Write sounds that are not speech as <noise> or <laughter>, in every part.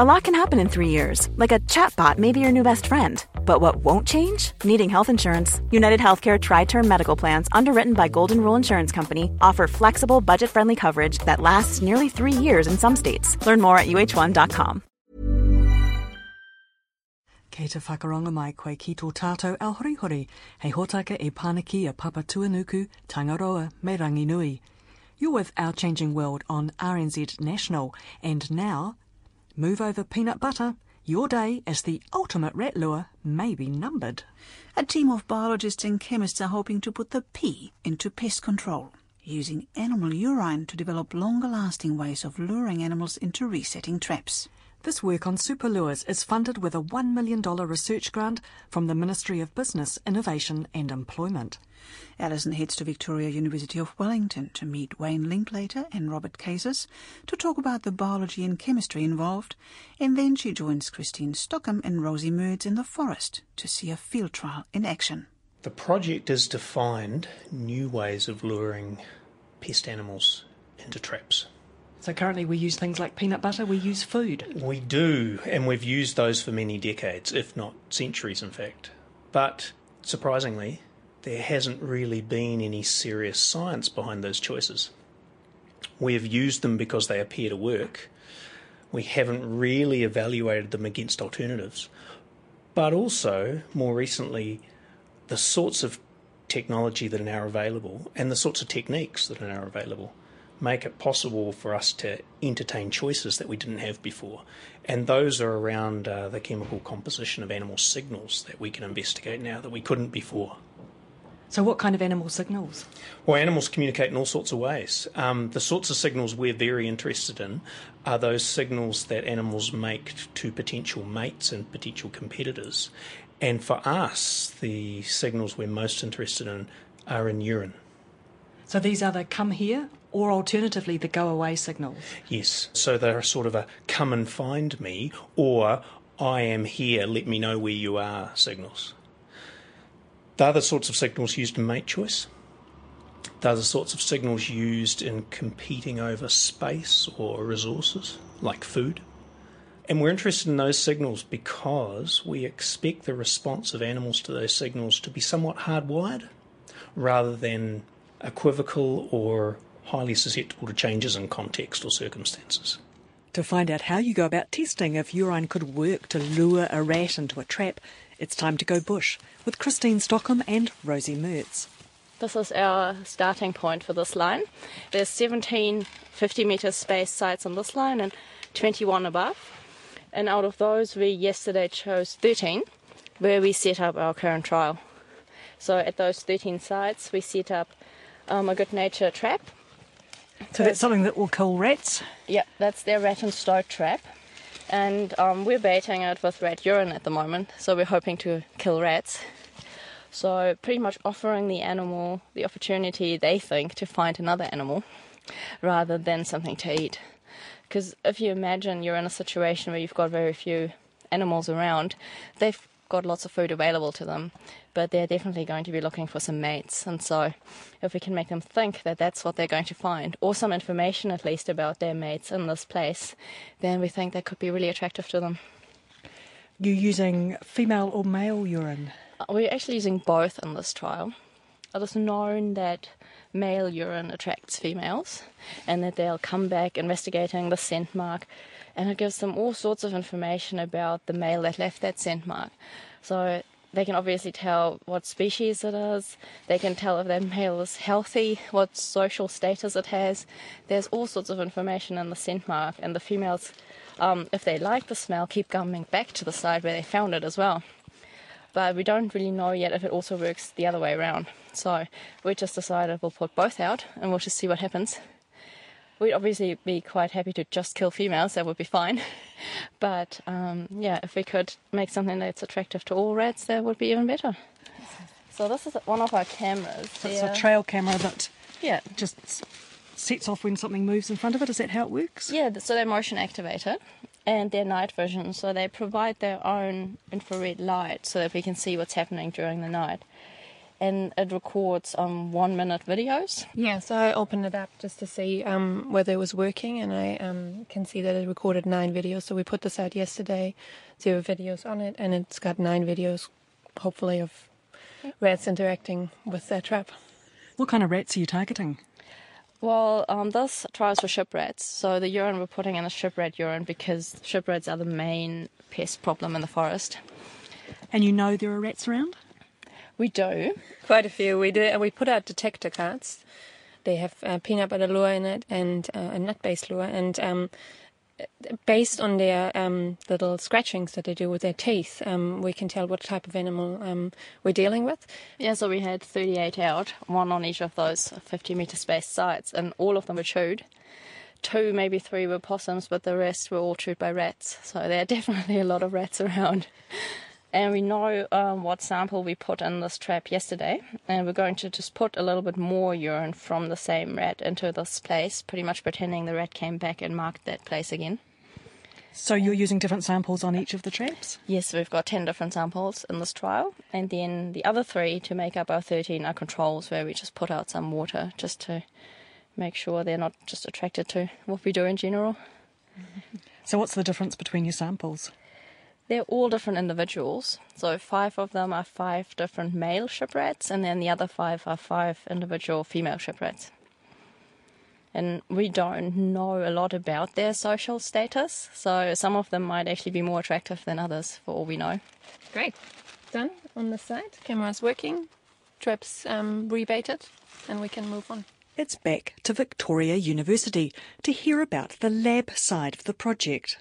A lot can happen in three years, like a chatbot may be your new best friend. But what won't change? Needing health insurance. United Healthcare TriTerm Medical Plans, underwritten by Golden Rule Insurance Company, offer flexible, budget friendly coverage that lasts nearly three years in some states. Learn more at uhone.com. Kei whakaronga mai koe ki tō tātou hori hori, hei hotaka e pānaki a Papa Tuanuku, Tangaroa, me Ranginui. You're with Our Changing World on RNZ National, and now Move over peanut butter. Your day as the ultimate rat lure may be numbered. A team of biologists and chemists are hoping to put the P into pest control, using animal urine to develop longer lasting ways of luring animals into resetting traps. This work on super lures is funded with a $1 million research grant from the Ministry of Business, Innovation and Employment. Alison heads to Victoria University of Wellington to meet Wayne Linklater and Robert Keyzers to talk about the biology and chemistry involved, and then she joins Christine Stockham and Rosie Mertz in the forest to see a field trial in action. The project is to find new ways of luring pest animals into traps. So currently we use things like peanut butter, we use food. We do, and we've used those for many decades, if not centuries, in fact. But surprisingly, there hasn't really been any serious science behind those choices. We have used them because they appear to work. We haven't really evaluated them against alternatives. But also, more recently, the sorts of technology that are now available and the sorts of techniques that are now available make it possible for us to entertain choices that we didn't have before. And those are around uh, the chemical composition of animal signals that we can investigate now that we couldn't before. So, what kind of animal signals? Well, animals communicate in all sorts of ways. Um, the sorts of signals we're very interested in are those signals that animals make to potential mates and potential competitors. And for us, the signals we're most interested in are in urine. So, these are the come here or alternatively the go away signals? Yes. So, they're sort of a come and find me or I am here, let me know where you are signals. They're the sorts of signals used in mate choice. They're the sorts of signals used in competing over space or resources, like food. And we're interested in those signals because we expect the response of animals to those signals to be somewhat hardwired rather than equivocal or highly susceptible to changes in context or circumstances. To find out how you go about testing if urine could work to lure a rat into a trap, it's time to go bush with Christine Stockham and Rosie Mertz. This is our starting point for this line. There's 17 50 metre space sites on this line and 21 above. And out of those, we yesterday chose 13 where we set up our current trial. So at those 13 sites, we set up um, a Goodnature trap. So that's something that will kill rats? Yeah, that's their rat and stoat trap and um, we're baiting it with rat urine at the moment, so we're hoping to kill rats. So, pretty much offering the animal the opportunity they think to find another animal rather than something to eat. Because if you imagine you're in a situation where you've got very few animals around, they've got lots of food available to them, but they're definitely going to be looking for some mates. And so, if we can make them think that that's what they're going to find, or some information at least about their mates in this place, then we think that could be really attractive to them. You're using female or male urine? Uh, we're actually using both in this trial. It is known that male urine attracts females and that they'll come back investigating the scent mark and it gives them all sorts of information about the male that left that scent mark. So they can obviously tell what species it is, they can tell if that male is healthy, what social status it has. There's all sorts of information in the scent mark, and the females, um, if they like the smell, keep coming back to the side where they found it as well. But we don't really know yet if it also works the other way around. So we just decided we'll put both out and we'll just see what happens. We'd obviously be quite happy to just kill females, that would be fine. <laughs> but um, yeah, if we could make something that's attractive to all rats, that would be even better. So this is one of our cameras. It's a trail camera that yeah just sets off when something moves in front of it. Is that how it works? Yeah, so they're motion activated and they're night vision, so they provide their own infrared light so that we can see what's happening during the night. and it records um, one minute videos. Yeah, so I opened it up just to see um, whether it was working, and I um, can see that it recorded nine videos. So we put this out yesterday, zero videos on it, and it's got nine videos, hopefully, of rats interacting with their trap. What kind of rats are you targeting? Well, um, this trials for ship rats. So the urine we're putting in is ship rat urine because ship rats are the main pest problem in the forest. And you know there are rats around? We do. Quite a few. We do. and We put out detector cards. They have uh, peanut butter lure in it and uh, a nut-based lure, and um, based on their um, little scratchings that they do with their teeth, um, we can tell what type of animal um, we're dealing with. Yeah, so we had 38 out, one on each of those 50 metre spaced sites, and all of them were chewed. Two, maybe three were possums, but the rest were all chewed by rats. So there are <laughs> definitely a lot of rats around. And we know um, what sample we put in this trap yesterday, and we're going to just put a little bit more urine from the same rat into this place, pretty much pretending the rat came back and marked that place again. So you're using different samples on each of the traps? Yes, we've got 10 different samples in this trial, and then the other three to make up our 13 are controls where we just put out some water just to make sure they're not just attracted to what we do in general. So what's the difference between your samples? They're all different individuals. So five of them are five different male ship rats, and then the other five are five individual female ship rats. And we don't know a lot about their social status, so some of them might actually be more attractive than others, for all we know. Great. Done on the side. Camera's working. Traps um, rebaited, and we can move on. It's back to Victoria University to hear about the lab side of the project.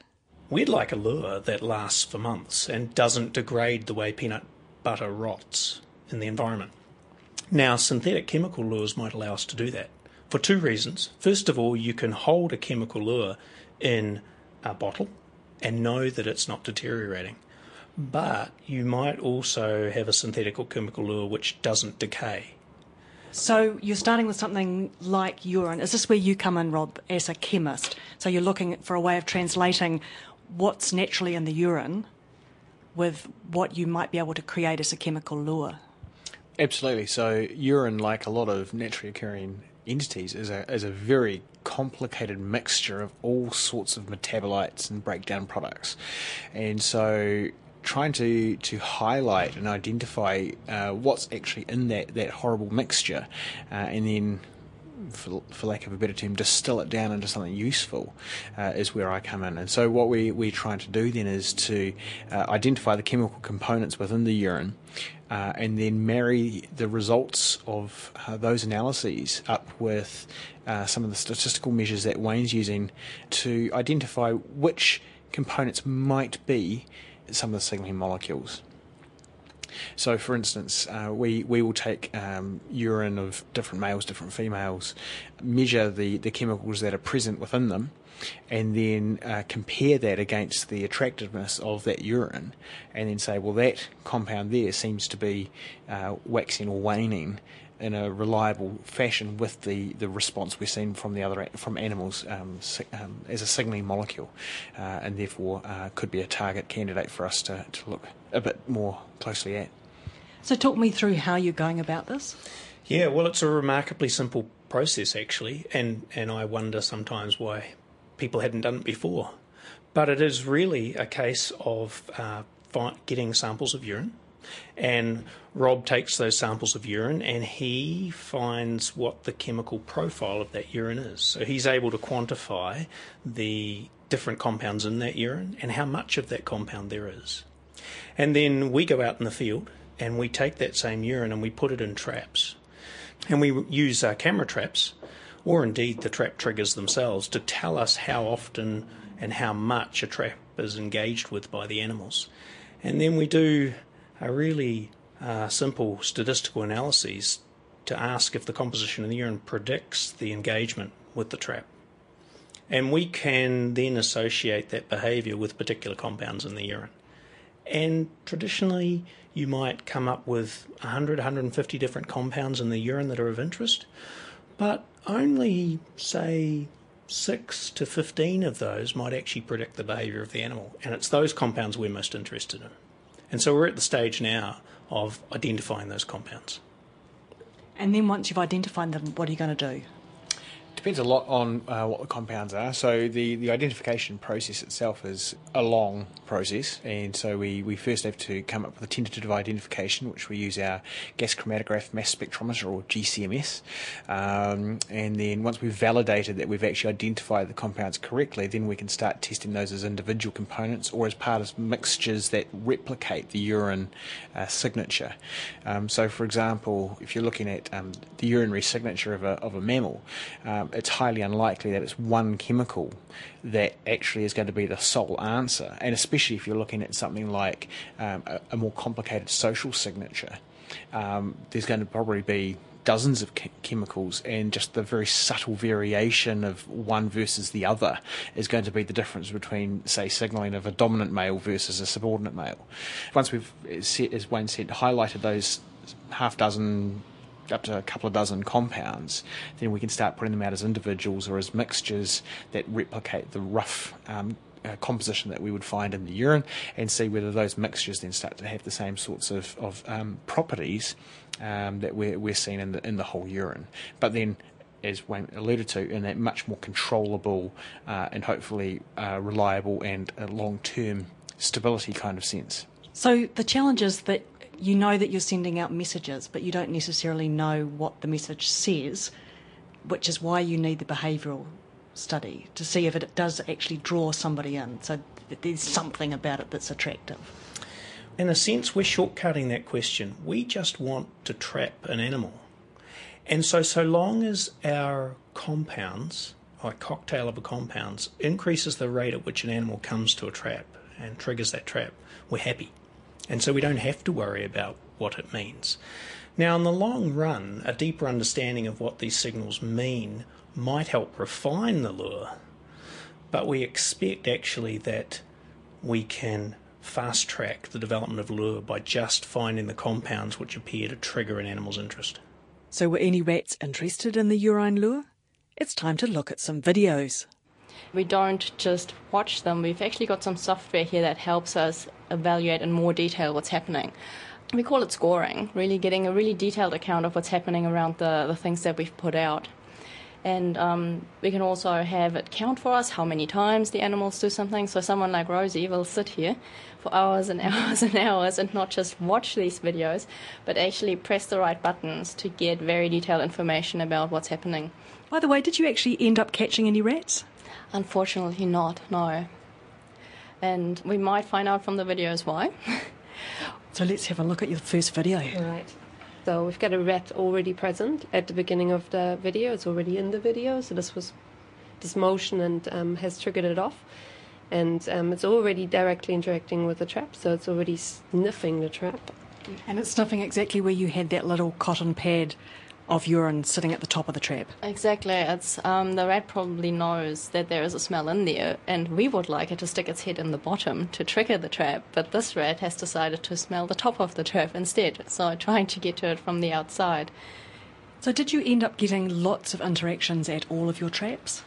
We'd like a lure that lasts for months and doesn't degrade the way peanut butter rots in the environment. Now, synthetic chemical lures might allow us to do that for two reasons. First of all, you can hold a chemical lure in a bottle and know that it's not deteriorating. But you might also have a synthetic or chemical lure which doesn't decay. So you're starting with something like urine. Is this where you come in, Rob, as a chemist? So you're looking for a way of translating what's naturally in the urine with what you might be able to create as a chemical lure. Absolutely. So urine, like a lot of naturally occurring entities, is a is a very complicated mixture of all sorts of metabolites and breakdown products, and so trying to to highlight and identify uh, what's actually in that that horrible mixture, uh, and then for, for, lack of a better term, distill it down into something useful uh, is where I come in. And so, what we, we're trying to do then is to uh, identify the chemical components within the urine uh, and then marry the results of uh, those analyses up with uh, some of the statistical measures that Wayne's using to identify which components might be some of the signaling molecules. So, for instance, uh, we we will take um, urine of different males, different females, measure the, the chemicals that are present within them, and then uh, compare that against the attractiveness of that urine, and then say, well, that compound there seems to be uh, waxing or waning in a reliable fashion with the, the response we're seeing from the other from animals um, um, as a signalling molecule, uh, and therefore uh, could be a target candidate for us to, to look a bit more closely at. So, talk me through how you're going about this. Yeah, well, it's a remarkably simple process actually, and and I wonder sometimes why people hadn't done it before. But it is really a case of uh, getting samples of urine and Rob takes those samples of urine and he finds what the chemical profile of that urine is. So he's able to quantify the different compounds in that urine and how much of that compound there is. And then we go out in the field and we take that same urine and we put it in traps. And we use our camera traps, or indeed the trap triggers themselves, to tell us how often and how much a trap is engaged with by the animals. And then we do a really uh, simple statistical analyses to ask if the composition of the urine predicts the engagement with the trap. And we can then associate that behaviour with particular compounds in the urine. And traditionally, you might come up with 100, 150 different compounds in the urine that are of interest, but only, say, 6 to 15 of those might actually predict the behaviour of the animal. And it's those compounds we're most interested in. And so we're at the stage now of identifying those compounds. And then once you've identified them, what are you going to do? Depends a lot on uh, what the compounds are. So the, the identification process itself is a long process, and so we, we first have to come up with a tentative identification, which we use our gas chromatograph mass spectrometer or GCMS, um, and then once we've validated that we've actually identified the compounds correctly, then we can start testing those as individual components or as part of mixtures that replicate the urine uh, signature. Um, so, for example, if you're looking at um, the urinary signature of a, of a mammal, um, it's highly unlikely that it's one chemical that actually is going to be the sole answer, and especially if you're looking at something like um, a, a, more complicated social signature, um, there's going to probably be dozens of chemicals, and just the very subtle variation of one versus the other is going to be the difference between, say, signalling of a dominant male versus a subordinate male. Once we've, as Wayne said, highlighted those half dozen up to a couple of dozen compounds, then we can start putting them out as individuals or as mixtures that replicate the rough um, uh, composition that we would find in the urine and see whether those mixtures then start to have the same sorts of, of um, properties um, that we're, we're seeing in the, in the whole urine. But then as Wayne alluded to, in that much more controllable uh, and hopefully uh, reliable and long term stability kind of sense. So the challenge is that you know that you're sending out messages, but you don't necessarily know what the message says, which is why you need the behavioural study to see if it does actually draw somebody in. So there's something about it that's attractive. In a sense, we're shortcutting that question. We just want to trap an animal. And so, so long as our compounds, our cocktail of compounds, increases the rate at which an animal comes to a trap and triggers that trap, we're happy. And so we don't have to worry about what it means. Now, in the long run, a deeper understanding of what these signals mean might help refine the lure, but we expect actually that we can fast track the development of lure by just finding the compounds which appear to trigger an animal's interest. So, were any rats interested in the urine lure? It's time to look at some videos. We don't just watch them, we've actually got some software here that helps us evaluate in more detail what's happening. We call it scoring, really getting a really detailed account of what's happening around the, the things that we've put out. And um, we can also have it count for us how many times the animals do something. So someone like Rosie will sit here for hours and <laughs> hours and hours and not just watch these videos, but actually press the right buttons to get very detailed information about what's happening. By the way, did you actually end up catching any rats? Unfortunately, not, no. And we might find out from the videos why. <laughs> so let's have a look at your first video. Right. So we've got a rat already present at the beginning of the video. It's already in the video. So this was this motion and um, has triggered it off. And um, it's already directly interacting with the trap. So it's already sniffing the trap. And it's sniffing exactly where you had that little cotton pad of urine sitting at the top of the trap. Exactly. It's um, the rat probably knows that there is a smell in there, and we would like it to stick its head in the bottom to trigger the trap. But this rat has decided to smell the top of the trap instead, so <laughs> trying to get to it from the outside. So, did you end up getting lots of interactions at all of your traps?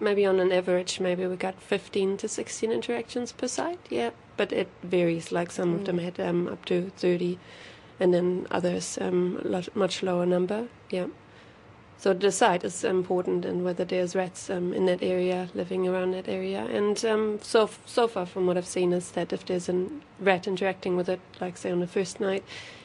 Maybe on an average, maybe we got 15 to 16 interactions per site, yeah. But it varies, like some mm. of them had um, up to 30 and then others um, much lower number. Yeah. So the site is important, and whether there's rats um, in that area, living around that area, and um, so so far from what I've seen is that if there's a rat interacting with it, like say on the first night,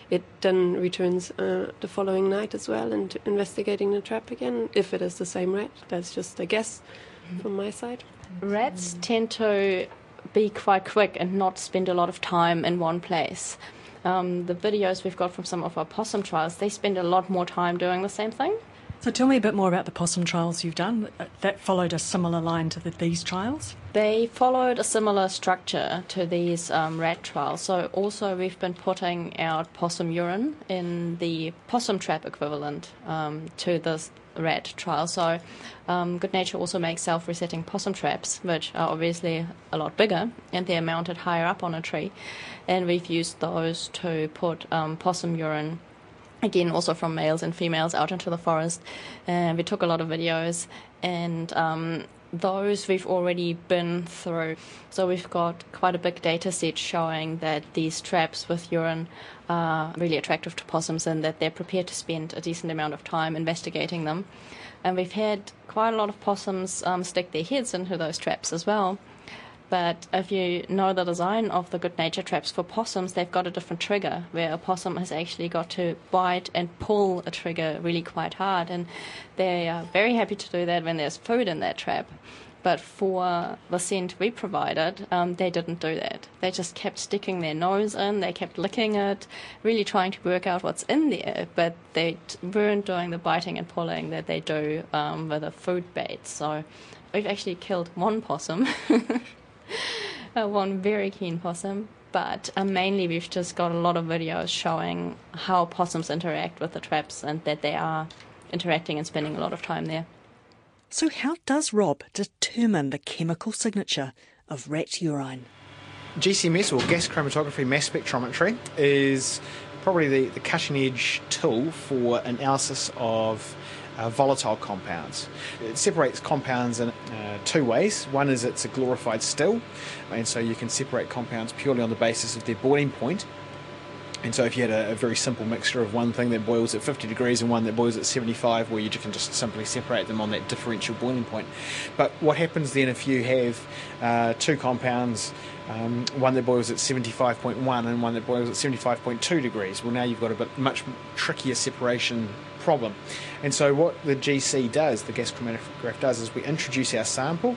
it then returns uh, the following night as well, and investigating the trap again. If it is the same rat, that's just a guess mm-hmm. from my side. Rats tend to be quite quick and not spend a lot of time in one place um, the videos we've got from some of our possum trials, they spend a lot more time doing the same thing. So tell me a bit more about the possum trials you've done. Uh, that followed a similar line to the, these trials? They followed a similar structure to these um, rat trials. So also we've been putting out possum urine in the possum trap equivalent um, to this rat trial. So um, Goodnature also makes self-resetting possum traps, which are obviously a lot bigger, and they're mounted higher up on a tree. And we've used those to put um, possum urine again also from males and females out into the forest and we took a lot of videos and um, those we've already been through. So we've got quite a big data set showing that these traps with urine are really attractive to possums and that they're prepared to spend a decent amount of time investigating them. And we've had quite a lot of possums um, stick their heads into those traps as well. But if you know the design of the Goodnature traps for possums, they've got a different trigger where a possum has actually got to bite and pull a trigger really quite hard. And they are very happy to do that when there's food in that trap. But for the scent we provided, um, they didn't do that. They just kept sticking their nose in, they kept licking it, really trying to work out what's in there, but they weren't doing the biting and pulling that they do um, with a food bait. So we've actually killed one possum. <laughs> <laughs> uh, one very keen possum. But uh, mainly, we've just got a lot of videos showing how possums interact with the traps and that they are interacting and spending a lot of time there. So, how does Rob determine the chemical signature of rat urine? GCMS or gas chromatography mass spectrometry is probably the, the cutting edge tool for analysis of uh, volatile compounds. It separates compounds in uh, two ways. One is it's a glorified still, and so you can separate compounds purely on the basis of their boiling point. And so, if you had a, a, very simple mixture of one thing that boils at 50 degrees and one that boils at 75, well, you can just simply separate them on that differential boiling point. But what happens then if you have uh, two compounds, um, one that boils at 75.1 and one that boils at 75.2 degrees? Well, now you've got a much trickier separation problem. And so, what the GC does, the gas chromatograph does, is we introduce our sample,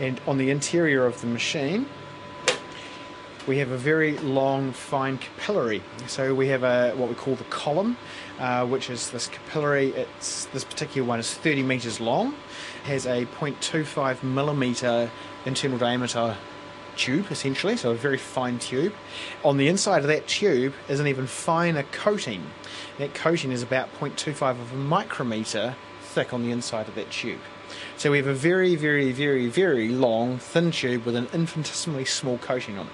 and on the interior of the machine, we have a very long, fine capillary. So we have a what we call the column, uh, which is this capillary. It's this particular one is 30 meters long, has a 0.25 millimeter internal diameter tube essentially, so a very fine tube. On the inside of that tube is an even finer coating. That coating is about 0.25 of a micrometer thick on the inside of that tube. So we have a very, very, very, very long, thin tube with an infinitesimally small coating on it.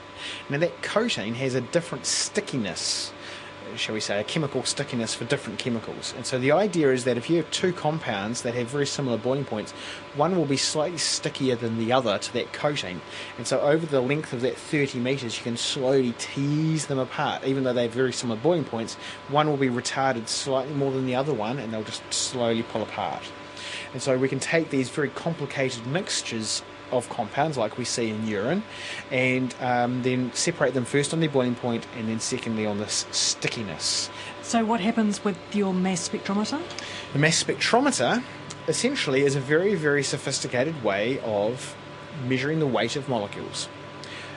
Now that coating has a different stickiness shall we say, a chemical stickiness for different chemicals. And so the idea is that if you have two compounds that have very similar boiling points, one will be slightly stickier than the other to that coating. And so over the length of that 30 metres, you can slowly tease them apart. Even though they have very similar boiling points, one will be retarded slightly more than the other one, and they'll just slowly pull apart. And so we can take these very complicated mixtures of compounds like we see in urine, and um, then separate them first on their boiling point and then secondly on this stickiness. So, what happens with your mass spectrometer? The mass spectrometer essentially is a very, very sophisticated way of measuring the weight of molecules.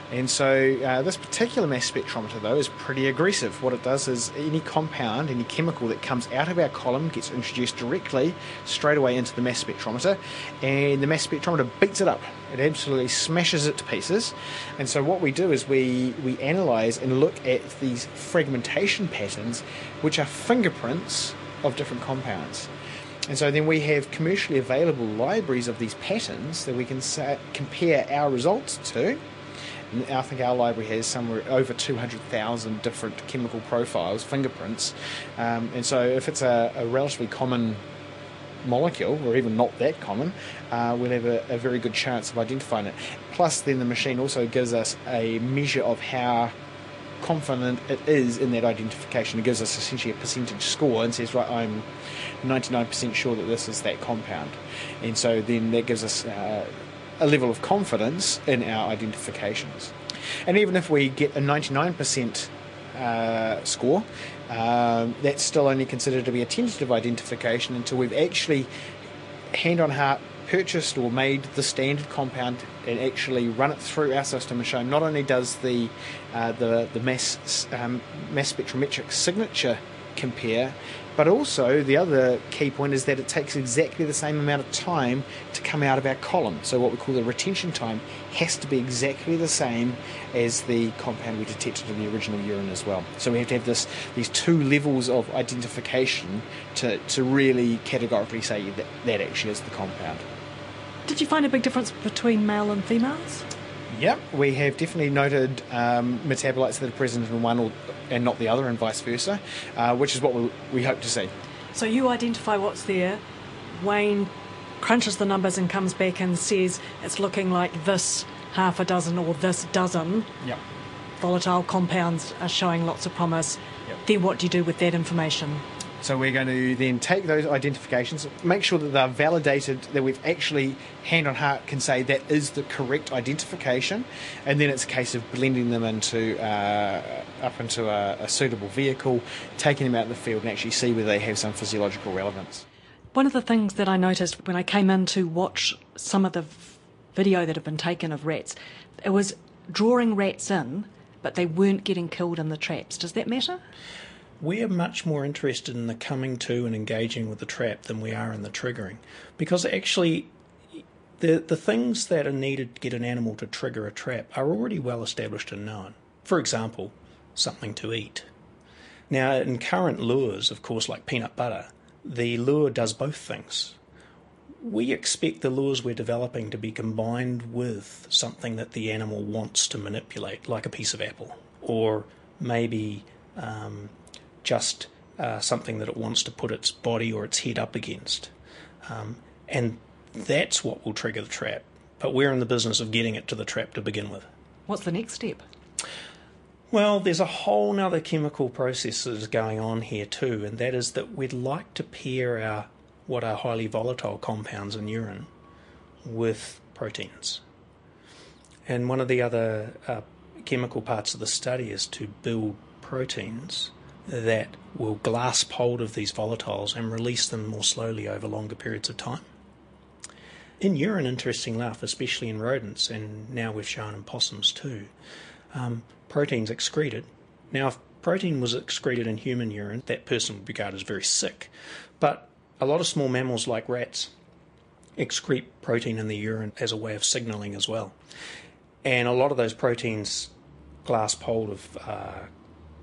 And so uh, this particular mass spectrometer, though, is pretty aggressive. What it does is any compound, any chemical that comes out of our column gets introduced directly straight away into the mass spectrometer, and the mass spectrometer beats it up. It absolutely smashes it to pieces. And so what we do is we, we analyse and look at these fragmentation patterns, which are fingerprints of different compounds. And so then we have commercially available libraries of these patterns that we can compare our results to I think our library has somewhere over 200,000 different chemical profiles, fingerprints. Um, and so if it's a, a, relatively common molecule, or even not that common, uh, we'll have a, a, very good chance of identifying it. Plus, then the machine also gives us a measure of how confident it is in that identification. It gives us essentially a percentage score and says, right, I'm 99% sure that this is that compound. And so then that gives us. Uh, a level of confidence in our identifications. And even if we get a 99% uh, score, um, that's still only considered to be a tentative identification until we've actually, hand on heart, purchased or made the standard compound and actually run it through our system and show not only does the uh, the the mass um, mass spectrometric signature compare, but also, the other key point is that it takes exactly the same amount of time to come out of our column. So, what we call the retention time has to be exactly the same as the compound we detected in the original urine as well. So, we have to have this these two levels of identification to, to really categorically say that that actually is the compound. Did you find a big difference between male and females? Yep, we have definitely noted um, metabolites that are present in one or, and not the other, and vice versa, uh, which is what we, we hope to see. So you identify what's there. Wayne crunches the numbers and comes back and says it's looking like this half a dozen or this dozen Yep. volatile compounds are showing lots of promise, Yep. then what do you do with that information? So we're going to then take those identifications, make sure that they're validated, that we've actually, hand on heart, can say that is the correct identification, and then it's a case of blending them into uh, up into a, a suitable vehicle, taking them out in the field, and actually see whether they have some physiological relevance. One of the things that I noticed when I came in to watch some of the video that had been taken of rats, it was drawing rats in, but they weren't getting killed in the traps. Does that matter? We're much more interested in the coming to and engaging with the trap than we are in the triggering, because actually, the the things that are needed to get an animal to trigger a trap are already well established and known. For example, something to eat. Now, in current lures, of course, like peanut butter, the lure does both things. We expect the lures we're developing to be combined with something that the animal wants to manipulate, like a piece of apple, or maybe um, just uh, something that it wants to put its body or its head up against. Um, and that's what will trigger the trap. But we're in the business of getting it to the trap to begin with. What's the next step? Well, there's a whole nother chemical process that is going on here too, and that is that we'd like to pair our what are highly volatile compounds in urine with proteins. And one of the other uh, chemical parts of the study is to build proteins that will grasp hold of these volatiles and release them more slowly over longer periods of time. In urine, interesting enough, especially in rodents, and now we've shown in possums too, um, proteins excreted. Now, if protein was excreted in human urine, that person would be regarded as very sick. But a lot of small mammals, like rats, excrete protein in the urine as a way of signalling as well. And a lot of those proteins grasp hold of uh,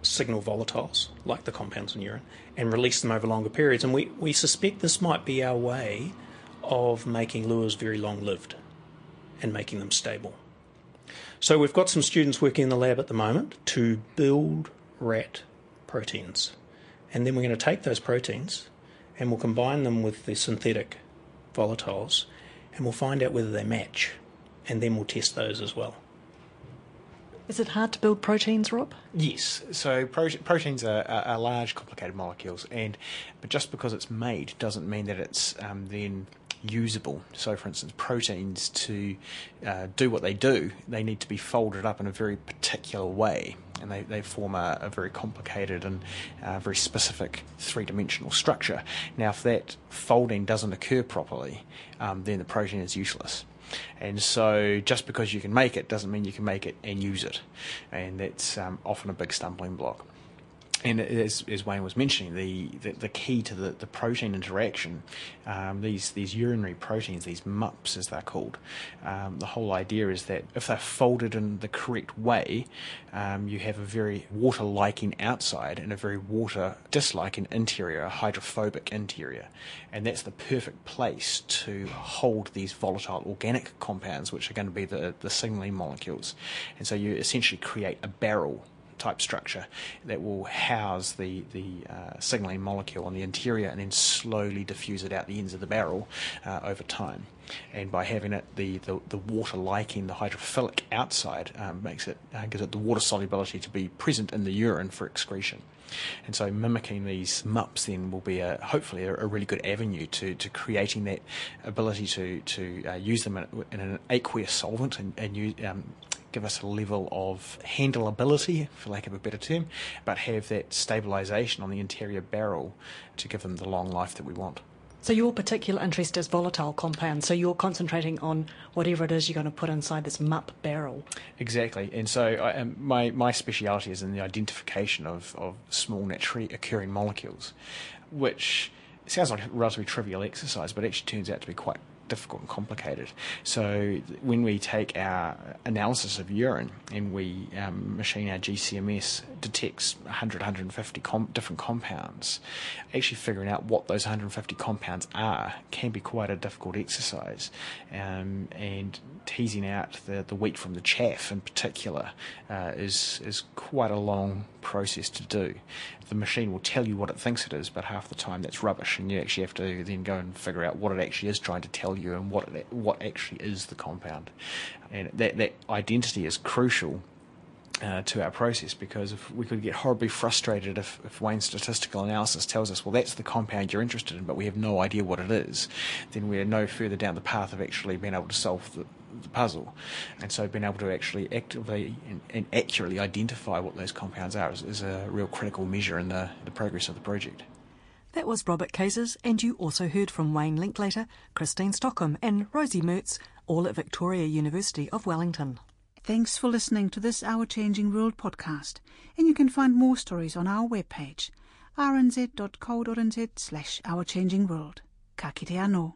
signal volatiles, like the compounds in urine, and release them over longer periods. And we, we suspect this might be our way of making lures very long lived and making them stable. So we've got some students working in the lab at the moment to build rat proteins. And then we're going to take those proteins and we'll combine them with the synthetic volatiles and we'll find out whether they match. And then we'll test those as well. Is it hard to build proteins, Rob? Yes, so pro- proteins are, are, are large, complicated molecules, and but just because it's made doesn't mean that it's um, then usable. So, for instance, proteins to uh, do what they do, they need to be folded up in a very particular way, and they, they form a, a very complicated and uh, very specific three dimensional structure. Now, if that folding doesn't occur properly, um, then the protein is useless. And so, just because you can make it doesn't mean you can make it and use it, and that's um, often a big stumbling block. And as, as Wayne was mentioning, the, the, the key to the, the protein interaction, um, these these urinary proteins, these MUPs as they're called, um, the whole idea is that if they're folded in the correct way, um, you have a very water-liking outside and a very water-disliking interior, a hydrophobic interior, and that's the perfect place to hold these volatile organic compounds, which are going to be the the signaling molecules, and so you essentially create a barrel type structure that will house the the uh, signaling molecule on the interior and then slowly diffuse it out the ends of the barrel uh, over time. And by having it the, the, the water liking, the hydrophilic outside um, makes it uh, gives it the water solubility to be present in the urine for excretion. And so mimicking these MUPs then will be a, hopefully a, a really good avenue to, to creating that ability to, to uh, use them in, in an aqueous solvent and, and use, um, give us a level of handleability, for lack of a better term, but have that stabilisation on the interior barrel to give them the long life that we want. So your particular interest is volatile compounds. So you're concentrating on whatever it is you're going to put inside this MUP barrel. Exactly, and so I, um, my my speciality is in the identification of, of small naturally occurring molecules, which sounds like a relatively trivial exercise, but actually turns out to be quite difficult and complicated. So when we take our analysis of urine and we um, machine our GCMS detects 100, 150 com- different compounds, actually figuring out what those 150 compounds are can be quite a difficult exercise. Um, and teasing out the, the wheat from the chaff in particular uh, is, is quite a long process to do. The machine will tell you what it thinks it is, but half the time that's rubbish, and you actually have to then go and figure out what it actually is trying to tell you and what it, what actually is the compound. And that, that identity is crucial uh, to our process because if we could get horribly frustrated if, if Wayne's statistical analysis tells us, well, that's the compound you're interested in, but we have no idea what it is, then we're no further down the path of actually being able to solve the, the puzzle. And so being able to actually actively and, and accurately identify what those compounds are is, is a real critical measure in the, the progress of the project. That was Robert Keyzers, and you also heard from Wayne Linklater, Christine Stockham, and Rosie Mertz, all at Victoria University of Wellington. Thanks for listening to this Our Changing World podcast, and you can find more stories on our webpage, rnz.co.nz slash Our Changing World. Ka kite anō.